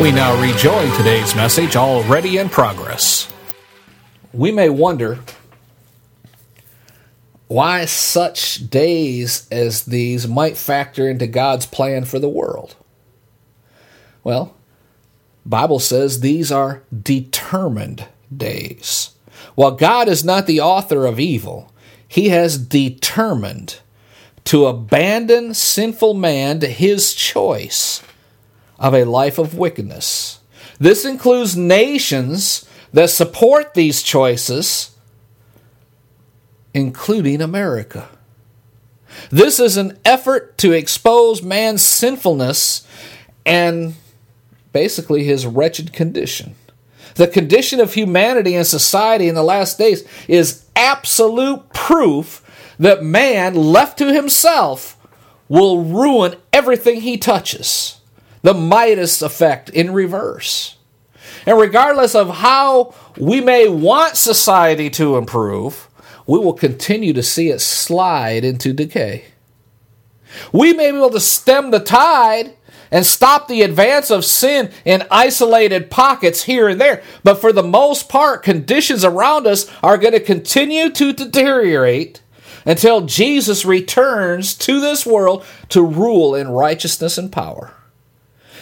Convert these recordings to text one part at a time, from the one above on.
We now rejoin today's message already in progress. We may wonder why such days as these might factor into God's plan for the world. Well, Bible says these are determined days. While God is not the author of evil, he has determined to abandon sinful man to his choice of a life of wickedness. This includes nations that support these choices, including America. This is an effort to expose man's sinfulness and basically his wretched condition. The condition of humanity and society in the last days is absolute proof that man, left to himself, will ruin everything he touches the Midas effect in reverse. And regardless of how we may want society to improve, we will continue to see it slide into decay. We may be able to stem the tide and stop the advance of sin in isolated pockets here and there, but for the most part, conditions around us are going to continue to deteriorate until Jesus returns to this world to rule in righteousness and power.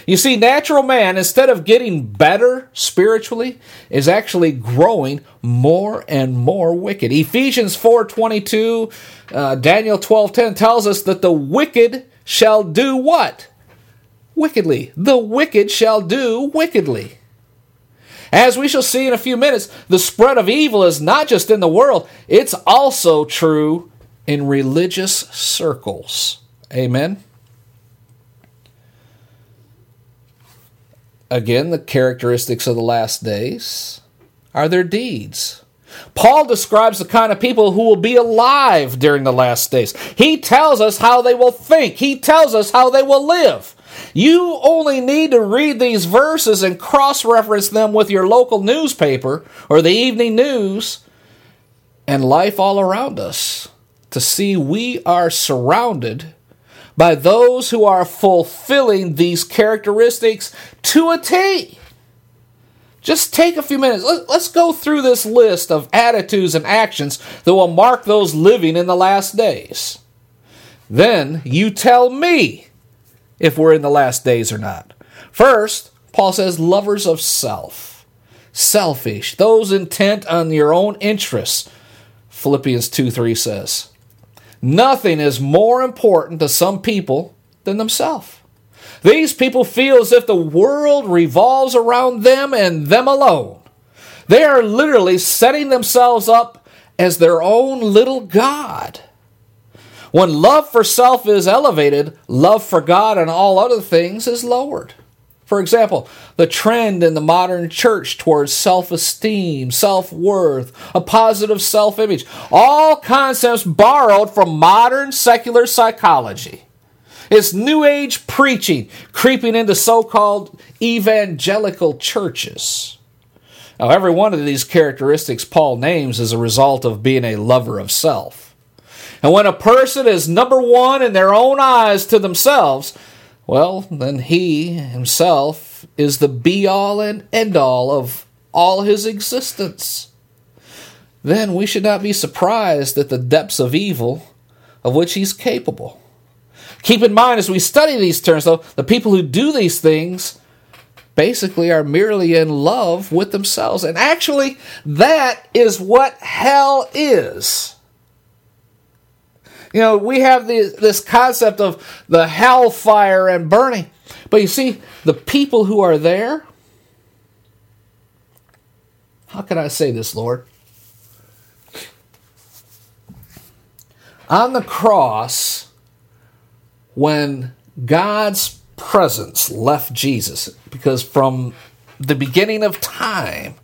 You see, natural man, instead of getting better spiritually, is actually growing more and more wicked. Ephesians 4.22, uh, Daniel 12.10 tells us that the wicked shall do what? Wickedly. The wicked shall do wickedly. As we shall see in a few minutes, the spread of evil is not just in the world, it's also true in religious circles. Amen. Again, the characteristics of the last days are their deeds. Paul describes the kind of people who will be alive during the last days. He tells us how they will think, he tells us how they will live. You only need to read these verses and cross reference them with your local newspaper or the evening news and life all around us to see we are surrounded by those who are fulfilling these characteristics to a T. Just take a few minutes. Let's go through this list of attitudes and actions that will mark those living in the last days. Then you tell me if we're in the last days or not. First, Paul says, lovers of self, selfish, those intent on your own interests. Philippians 2 3 says. Nothing is more important to some people than themselves. These people feel as if the world revolves around them and them alone. They are literally setting themselves up as their own little God. When love for self is elevated, love for God and all other things is lowered. For example, the trend in the modern church towards self esteem, self worth, a positive self image, all concepts borrowed from modern secular psychology. It's New Age preaching creeping into so called evangelical churches. Now, every one of these characteristics Paul names is a result of being a lover of self. And when a person is number one in their own eyes to themselves, well, then he himself is the be all and end all of all his existence, then we should not be surprised at the depths of evil of which he's capable. Keep in mind as we study these terms, though, the people who do these things basically are merely in love with themselves. And actually, that is what hell is. You know, we have the, this concept of the hellfire and burning. But you see, the people who are there, how can I say this, Lord? On the cross, when God's presence left Jesus, because from the beginning of time,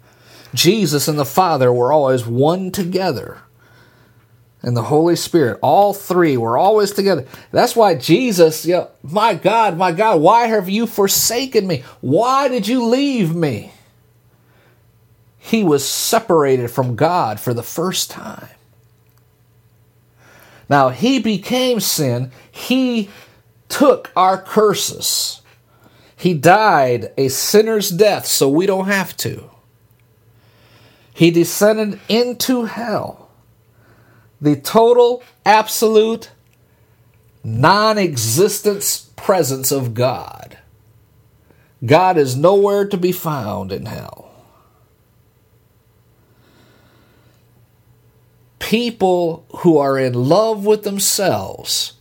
Jesus and the Father were always one together and the Holy Spirit. All three were always together. That's why Jesus, you know, my God, my God, why have you forsaken me? Why did you leave me? He was separated from God for the first time. Now, he became sin. He took our curses. He died a sinner's death so we don't have to. He descended into hell the total, absolute, non existence presence of God. God is nowhere to be found in hell. People who are in love with themselves,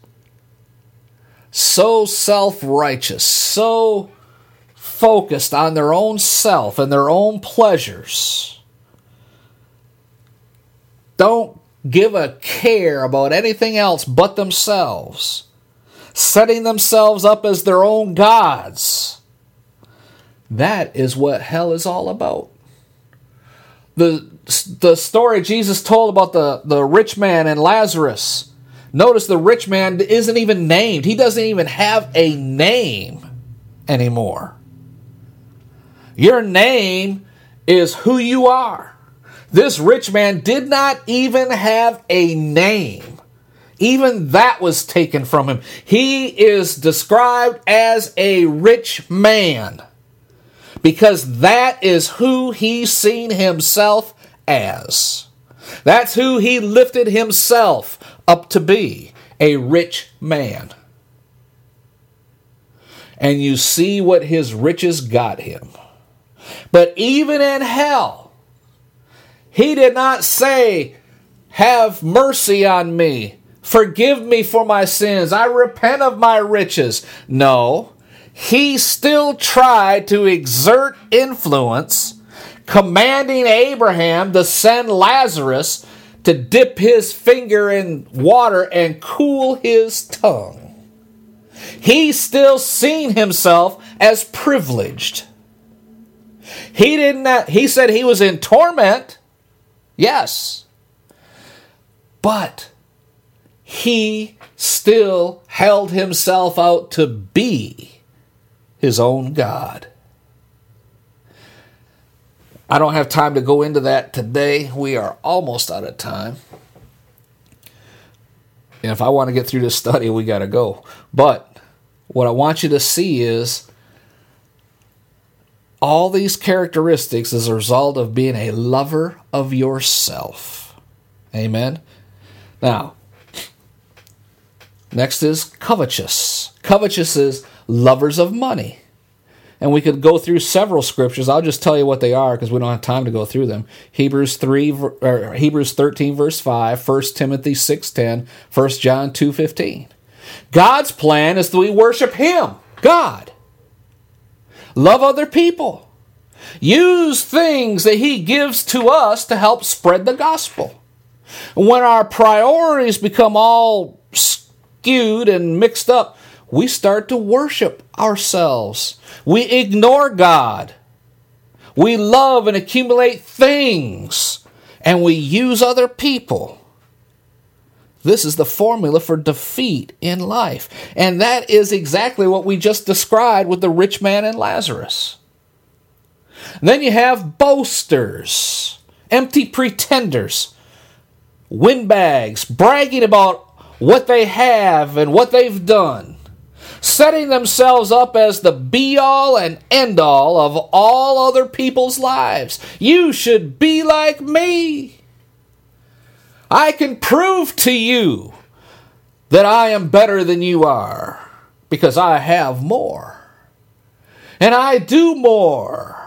so self righteous, so focused on their own self and their own pleasures, don't give a care about anything else but themselves, setting themselves up as their own gods. That is what hell is all about. The, the story Jesus told about the, the rich man and Lazarus. Notice the rich man isn't even named. He doesn't even have a name anymore. Your name is who you are. This rich man did not even have a name. Even that was taken from him. He is described as a rich man because that is who he seen himself as. That's who he lifted himself up to be a rich man. And you see what his riches got him. But even in hell, he did not say, Have mercy on me. Forgive me for my sins. I repent of my riches. No, he still tried to exert influence, commanding Abraham to send Lazarus to dip his finger in water and cool his tongue. He still seen himself as privileged. He didn't he said he was in torment Yes. But he still held himself out to be his own God. I don't have time to go into that today. We are almost out of time. And if I want to get through this study, we got to go. But what I want you to see is all these characteristics as a result of being a lover of yourself. Amen. Now, next is covetous. Covetous is lovers of money. And we could go through several scriptures. I'll just tell you what they are because we don't have time to go through them. Hebrews 3 or Hebrews 13 verse 5, 1 Timothy 6:10, 1 John 2:15. God's plan is that we worship him, God. Love other people. Use things that He gives to us to help spread the gospel. When our priorities become all skewed and mixed up, we start to worship ourselves. We ignore God. We love and accumulate things, and we use other people. This is the formula for defeat in life. And that is exactly what we just described with the rich man and Lazarus. Then you have boasters, empty pretenders, windbags, bragging about what they have and what they've done. setting themselves up as the be all and end all of all other people's lives. You should be like me. I can prove to you that I am better than you are because I have more. And I do more.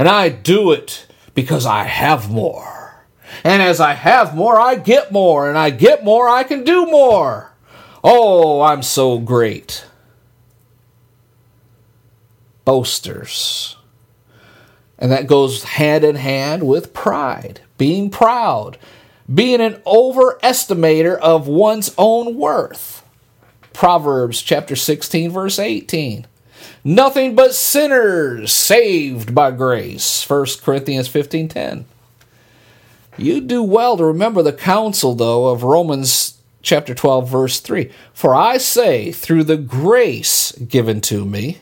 And I do it because I have more. And as I have more, I get more. And I get more, I can do more. Oh, I'm so great. Boasters. And that goes hand in hand with pride, being proud, being an overestimator of one's own worth. Proverbs chapter 16, verse 18. Nothing but sinners saved by grace. 1 Corinthians 15:10. You do well to remember the counsel though of Romans chapter 12 verse 3. For I say through the grace given to me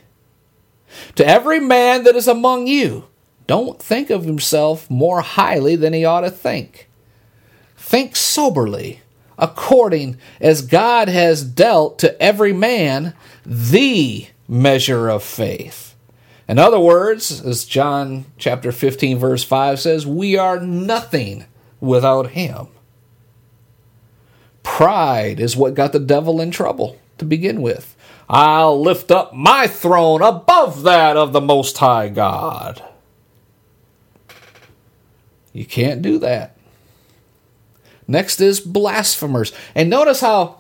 to every man that is among you, don't think of himself more highly than he ought to think. Think soberly, according as God has dealt to every man the measure of faith. In other words, as John chapter 15 verse 5 says, we are nothing without him. Pride is what got the devil in trouble to begin with. I'll lift up my throne above that of the Most High God. You can't do that. Next is blasphemers. And notice how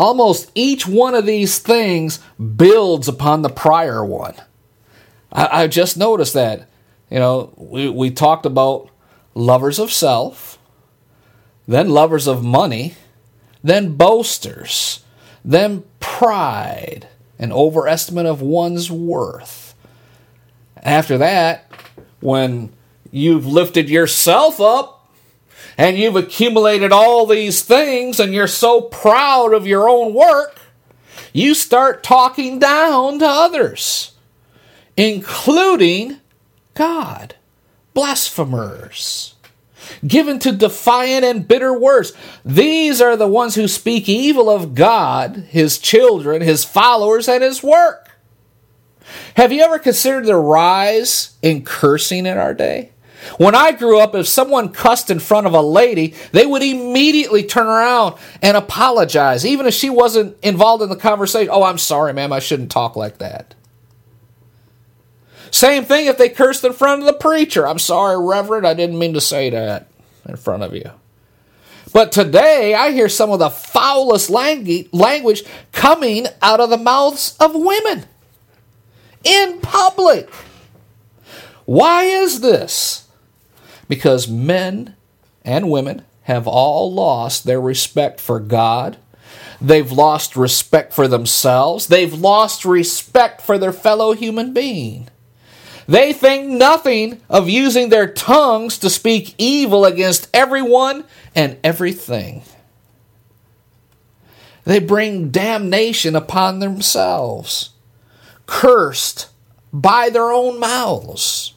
almost each one of these things builds upon the prior one. I, I just noticed that. You know, we, we talked about lovers of self, then lovers of money, then boasters, then pride, an overestimate of one's worth. After that, when you've lifted yourself up and you've accumulated all these things and you're so proud of your own work, you start talking down to others, including God. Blasphemers given to defiant and bitter words. These are the ones who speak evil of God, His children, His followers, and His work. Have you ever considered the rise in cursing in our day? When I grew up, if someone cussed in front of a lady, they would immediately turn around and apologize, even if she wasn't involved in the conversation. Oh, I'm sorry, ma'am, I shouldn't talk like that. Same thing if they cursed in front of the preacher. I'm sorry, Reverend, I didn't mean to say that in front of you. But today, I hear some of the foulest language coming out of the mouths of women in public. Why is this? Because men and women have all lost their respect for God. They've lost respect for themselves. They've lost respect for their fellow human being. They think nothing of using their tongues to speak evil against everyone and everything. They bring damnation upon themselves, cursed by their own mouths.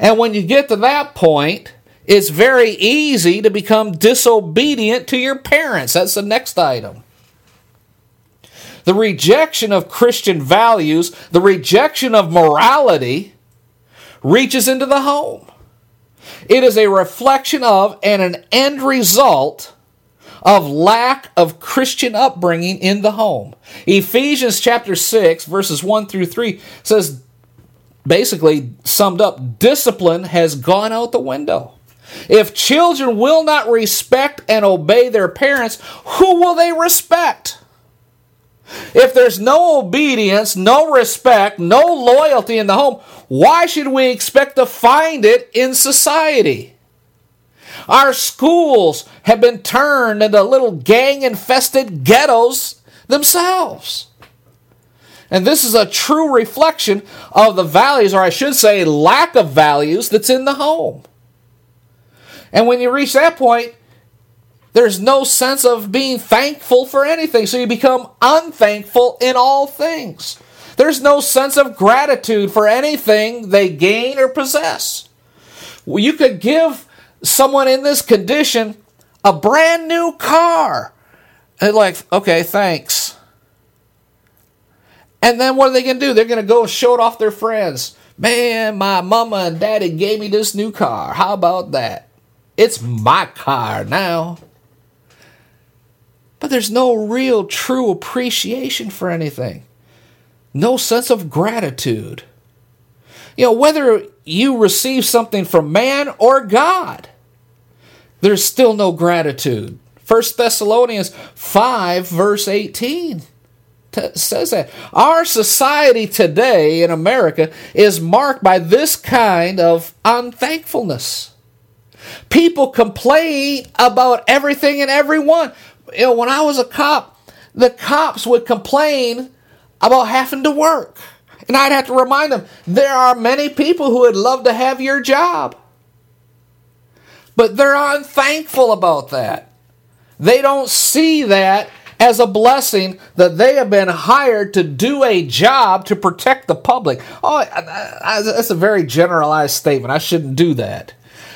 And when you get to that point, it's very easy to become disobedient to your parents. That's the next item. The rejection of Christian values, the rejection of morality, reaches into the home. It is a reflection of and an end result of lack of Christian upbringing in the home. Ephesians chapter 6, verses 1 through 3 says, basically summed up, discipline has gone out the window. If children will not respect and obey their parents, who will they respect? If there's no obedience, no respect, no loyalty in the home, why should we expect to find it in society? Our schools have been turned into little gang infested ghettos themselves. And this is a true reflection of the values, or I should say, lack of values that's in the home. And when you reach that point, there's no sense of being thankful for anything. So you become unthankful in all things. There's no sense of gratitude for anything they gain or possess. You could give someone in this condition a brand new car And like, okay, thanks. And then what are they going to do? They're going to go show it off their friends. Man, my mama and daddy gave me this new car. How about that? It's my car now. But there's no real true appreciation for anything. No sense of gratitude. You know, whether you receive something from man or God, there's still no gratitude. 1 Thessalonians 5, verse 18 t- says that. Our society today in America is marked by this kind of unthankfulness. People complain about everything and everyone. You know, when I was a cop, the cops would complain about having to work. And I'd have to remind them there are many people who would love to have your job. But they're unthankful about that. They don't see that as a blessing that they have been hired to do a job to protect the public. Oh, that's a very generalized statement. I shouldn't do that.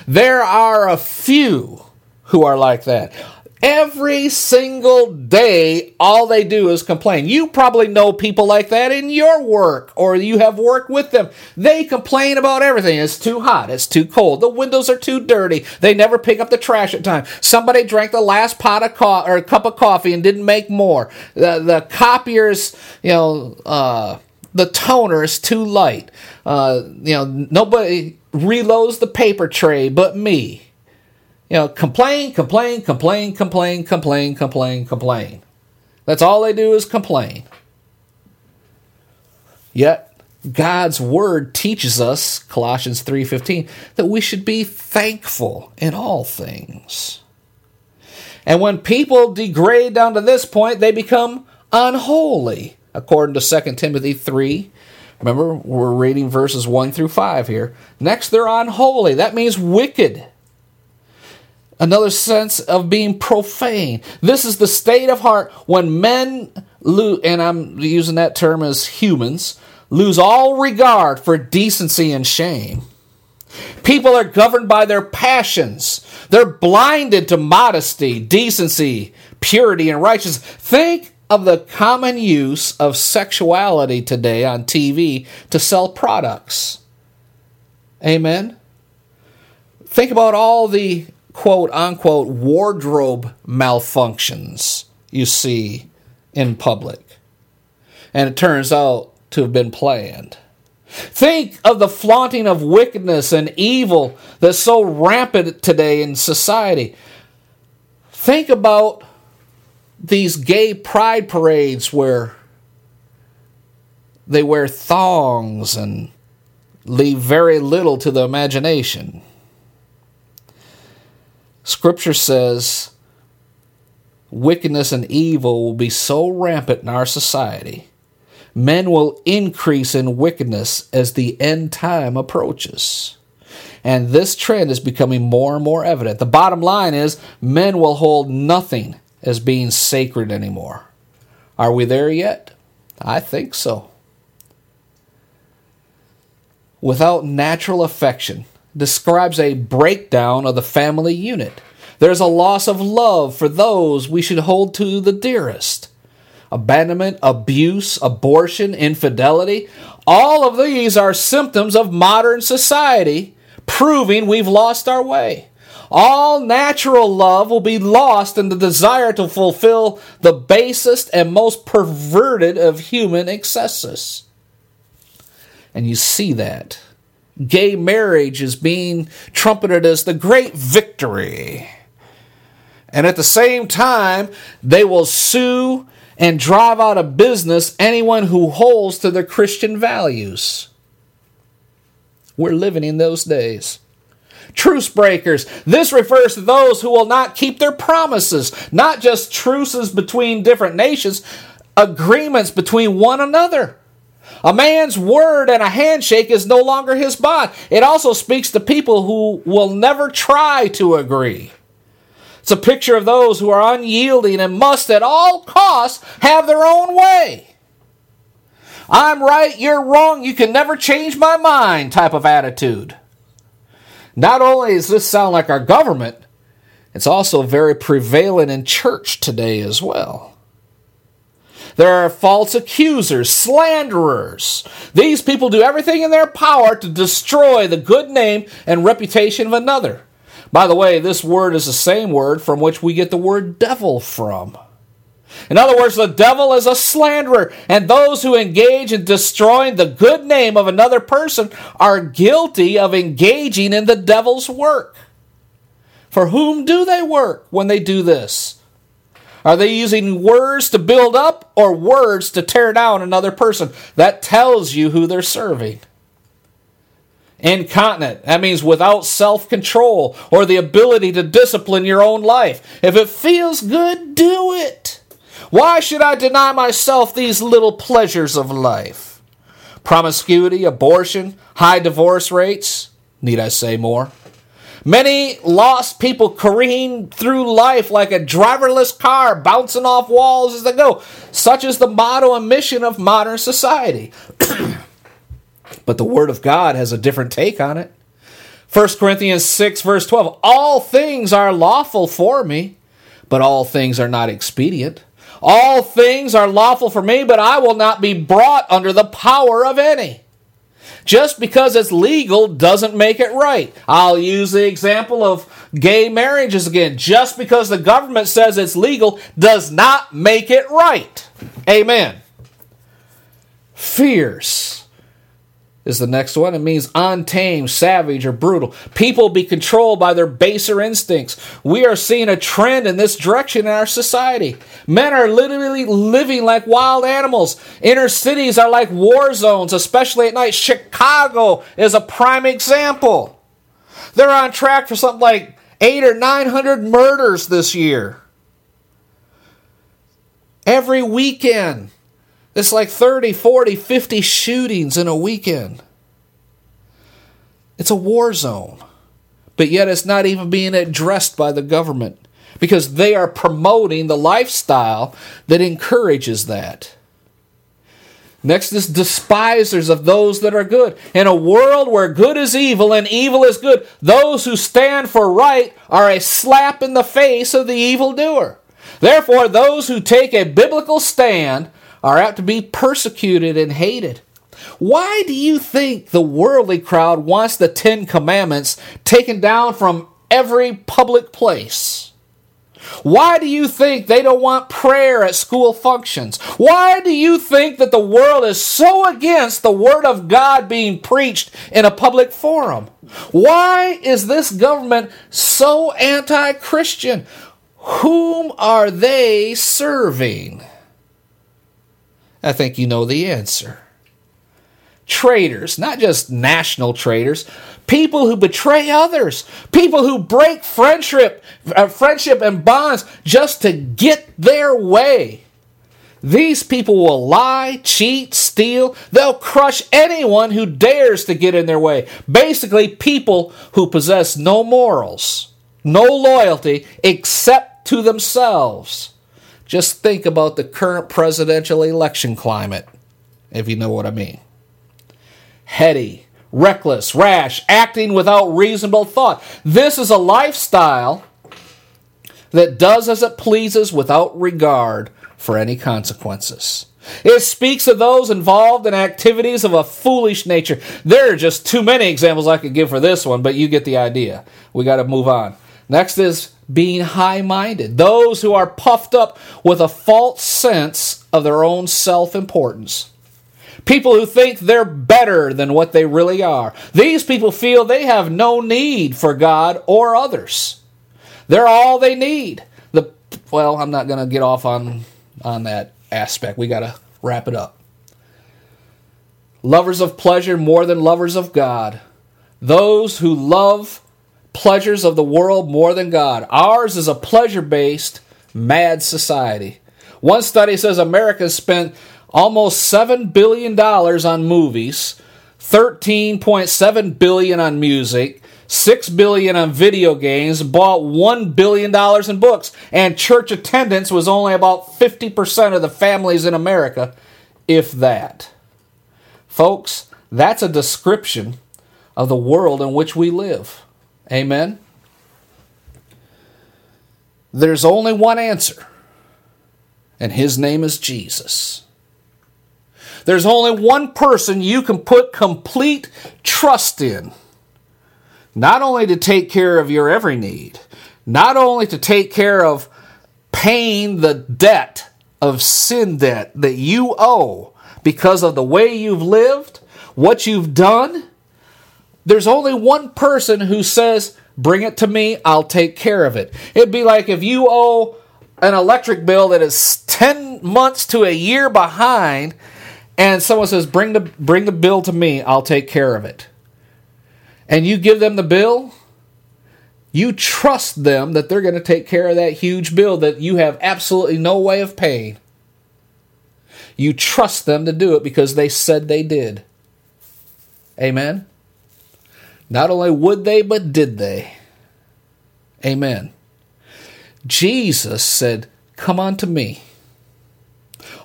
There are a few who are like that. Every single day, all they do is complain. You probably know people like that in your work, or you have worked with them. They complain about everything. It's too hot. It's too cold. The windows are too dirty. They never pick up the trash at time. Somebody drank the last pot of co- or cup of coffee and didn't make more. The, the copiers, you know, uh, the toner is too light. Uh, you know, nobody reloads the paper tray but me. You know, complain, complain, complain, complain, complain, complain, complain. That's all they do is complain. Yet God's word teaches us, Colossians 3:15, that we should be thankful in all things. And when people degrade down to this point, they become unholy, according to 2 Timothy 3. Remember, we're reading verses 1 through 5 here. Next, they're unholy. That means wicked another sense of being profane. This is the state of heart when men lose, and I'm using that term as humans, lose all regard for decency and shame. People are governed by their passions. They're blinded to modesty, decency, purity, and righteousness. Think of the common use of sexuality today on TV to sell products. Amen. Think about all the quote unquote wardrobe malfunctions you see in public. And it turns out to have been planned. Think of the flaunting of wickedness and evil that's so rampant today in society. Think about these gay pride parades where they wear thongs and leave very little to the imagination. Scripture says wickedness and evil will be so rampant in our society. Men will increase in wickedness as the end time approaches. And this trend is becoming more and more evident. The bottom line is men will hold nothing as being sacred anymore. Are we there yet? I think so. Without natural affection, describes a breakdown of the family unit. There's a loss of love for those we should hold to the dearest. Abandonment, abuse, abortion, infidelity, all of these are symptoms of modern society, proving we've lost our way. All natural love will be lost in the desire to fulfill the basest and most perverted of human excesses. And you see that gay marriage is being trumpeted as the great victory. And at the same time, they will sue and drive out of business anyone who holds to their Christian values. We're living in those days. Truce breakers. This refers to those who will not keep their promises, not just truces between different nations, agreements between one another. A man's word and a handshake is no longer his bond. It also speaks to people who will never try to agree. It's a picture of those who are unyielding and must at all costs have their own way. I'm right, you're wrong, you can never change my mind type of attitude. Not only does this sound like our government, It's also very prevalent in church today as well. There are false accusers, slanderers. These people do everything in their power to destroy the good name and reputation of another. By the way, this word is the same word from which we get the word devil from. In other words, the devil is a slanderer, and those who engage in destroying the good name of another person are guilty of engaging in the devil's work. For whom do they work when they do this? Are they using words to build up or words to tear down another person? That tells you who they're serving. Incontinent, that means without self control or the ability to discipline your own life. If it feels good, do it. Why should I deny myself these little pleasures of life? Promiscuity, abortion, high divorce rates. Need I say more? Many lost people careen through life like a driverless car, bouncing off walls as they go. Such is the motto and mission of modern society. but the Word of God has a different take on it. 1 Corinthians 6, verse 12 All things are lawful for me, but all things are not expedient. All things are lawful for me, but I will not be brought under the power of any. Just because it's legal doesn't make it right. I'll use the example of gay marriages again. Just because the government says it's legal does not make it right. Amen. Fierce is the next one. It means untamed, savage, or brutal. People be controlled by their baser instincts. We are seeing a trend in this direction in our society. Men are literally living like wild animals. Inner cities are like war zones, especially at night. Chicago is a prime example. They're on track for something like eight or nine hundred murders this year. Every weekend. It's like 30, 40, 50 shootings in a weekend. It's a war zone. But yet it's not even being addressed by the government because they are promoting the lifestyle that encourages that. Next is despisers of those that are good. In a world where good is evil and evil is good, those who stand for right are a slap in the face of the evildoer. Therefore, those who take a biblical stand are apt to be persecuted and hated. Why do you think the worldly crowd wants the Ten Commandments taken down from every public place? Why do you think they don't want prayer at school functions? Why do you think that the world is so against the Word of God being preached in a public forum? Why is this government so anti Christian? Whom are they serving? I think you know the answer. Traitors, not just national traitors, people who betray others, people who break friendship, uh, friendship and bonds just to get their way. These people will lie, cheat, steal. They'll crush anyone who dares to get in their way. Basically, people who possess no morals, no loyalty except to themselves. Just think about the current presidential election climate, if you know what I mean. Heady, reckless, rash, acting without reasonable thought. This is a lifestyle that does as it pleases without regard for any consequences. It speaks of those involved in activities of a foolish nature. There are just too many examples I could give for this one, but you get the idea. We got to move on. Next is being high minded, those who are puffed up with a false sense of their own self importance. People who think they're better than what they really are. These people feel they have no need for God or others. They're all they need. The well, I'm not going to get off on on that aspect. We got to wrap it up. Lovers of pleasure more than lovers of God. Those who love pleasures of the world more than God. Ours is a pleasure based, mad society. One study says America spent almost $7 billion on movies, 13.7 billion on music, 6 billion on video games, bought 1 billion dollars in books, and church attendance was only about 50% of the families in America, if that. Folks, that's a description of the world in which we live. Amen. There's only one answer, and his name is Jesus. There's only one person you can put complete trust in, not only to take care of your every need, not only to take care of paying the debt of sin debt that you owe because of the way you've lived, what you've done. There's only one person who says, Bring it to me, I'll take care of it. It'd be like if you owe an electric bill that is 10 months to a year behind and someone says bring the bring the bill to me i'll take care of it. And you give them the bill you trust them that they're going to take care of that huge bill that you have absolutely no way of paying. You trust them to do it because they said they did. Amen not only would they but did they amen jesus said come unto me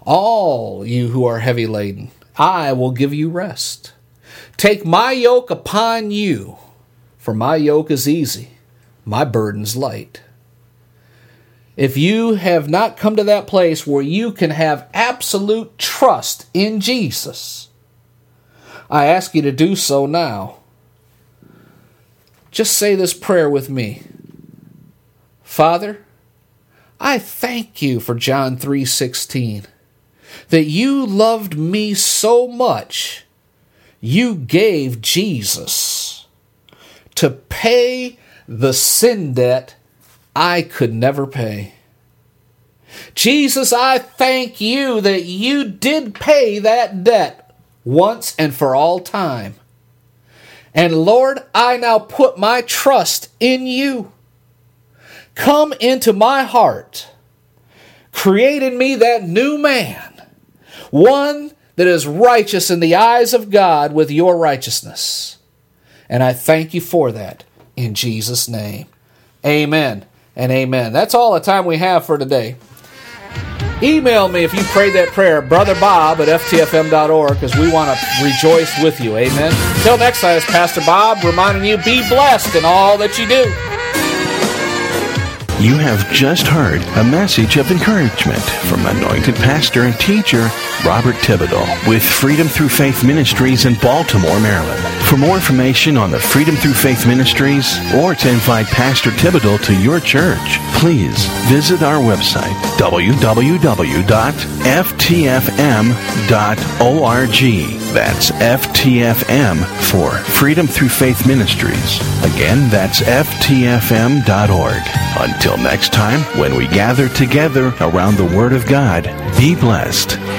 all you who are heavy laden, I will give you rest. Take my yoke upon you, for my yoke is easy, my burden's light. If you have not come to that place where you can have absolute trust in Jesus, I ask you to do so now. Just say this prayer with me. Father, I thank you for John 3:16 that you loved me so much, you gave Jesus to pay the sin debt I could never pay. Jesus, I thank you that you did pay that debt once and for all time. And Lord, I now put my trust in you. Come into my heart, create in me that new man one that is righteous in the eyes of God with your righteousness. And I thank you for that in Jesus' name. Amen and amen. That's all the time we have for today. Email me if you prayed that prayer, Brother Bob at FTFM.org, because we want to rejoice with you. Amen. Till next time, it's Pastor Bob reminding you be blessed in all that you do. You have just heard a message of encouragement from anointed pastor and teacher Robert Thibodeau with Freedom Through Faith Ministries in Baltimore, Maryland. For more information on the Freedom Through Faith Ministries or to invite Pastor Thibodeau to your church, please visit our website www.ftfm.org. That's FTFM for Freedom Through Faith Ministries. Again, that's FTFM.org. Until next time, when we gather together around the Word of God, be blessed.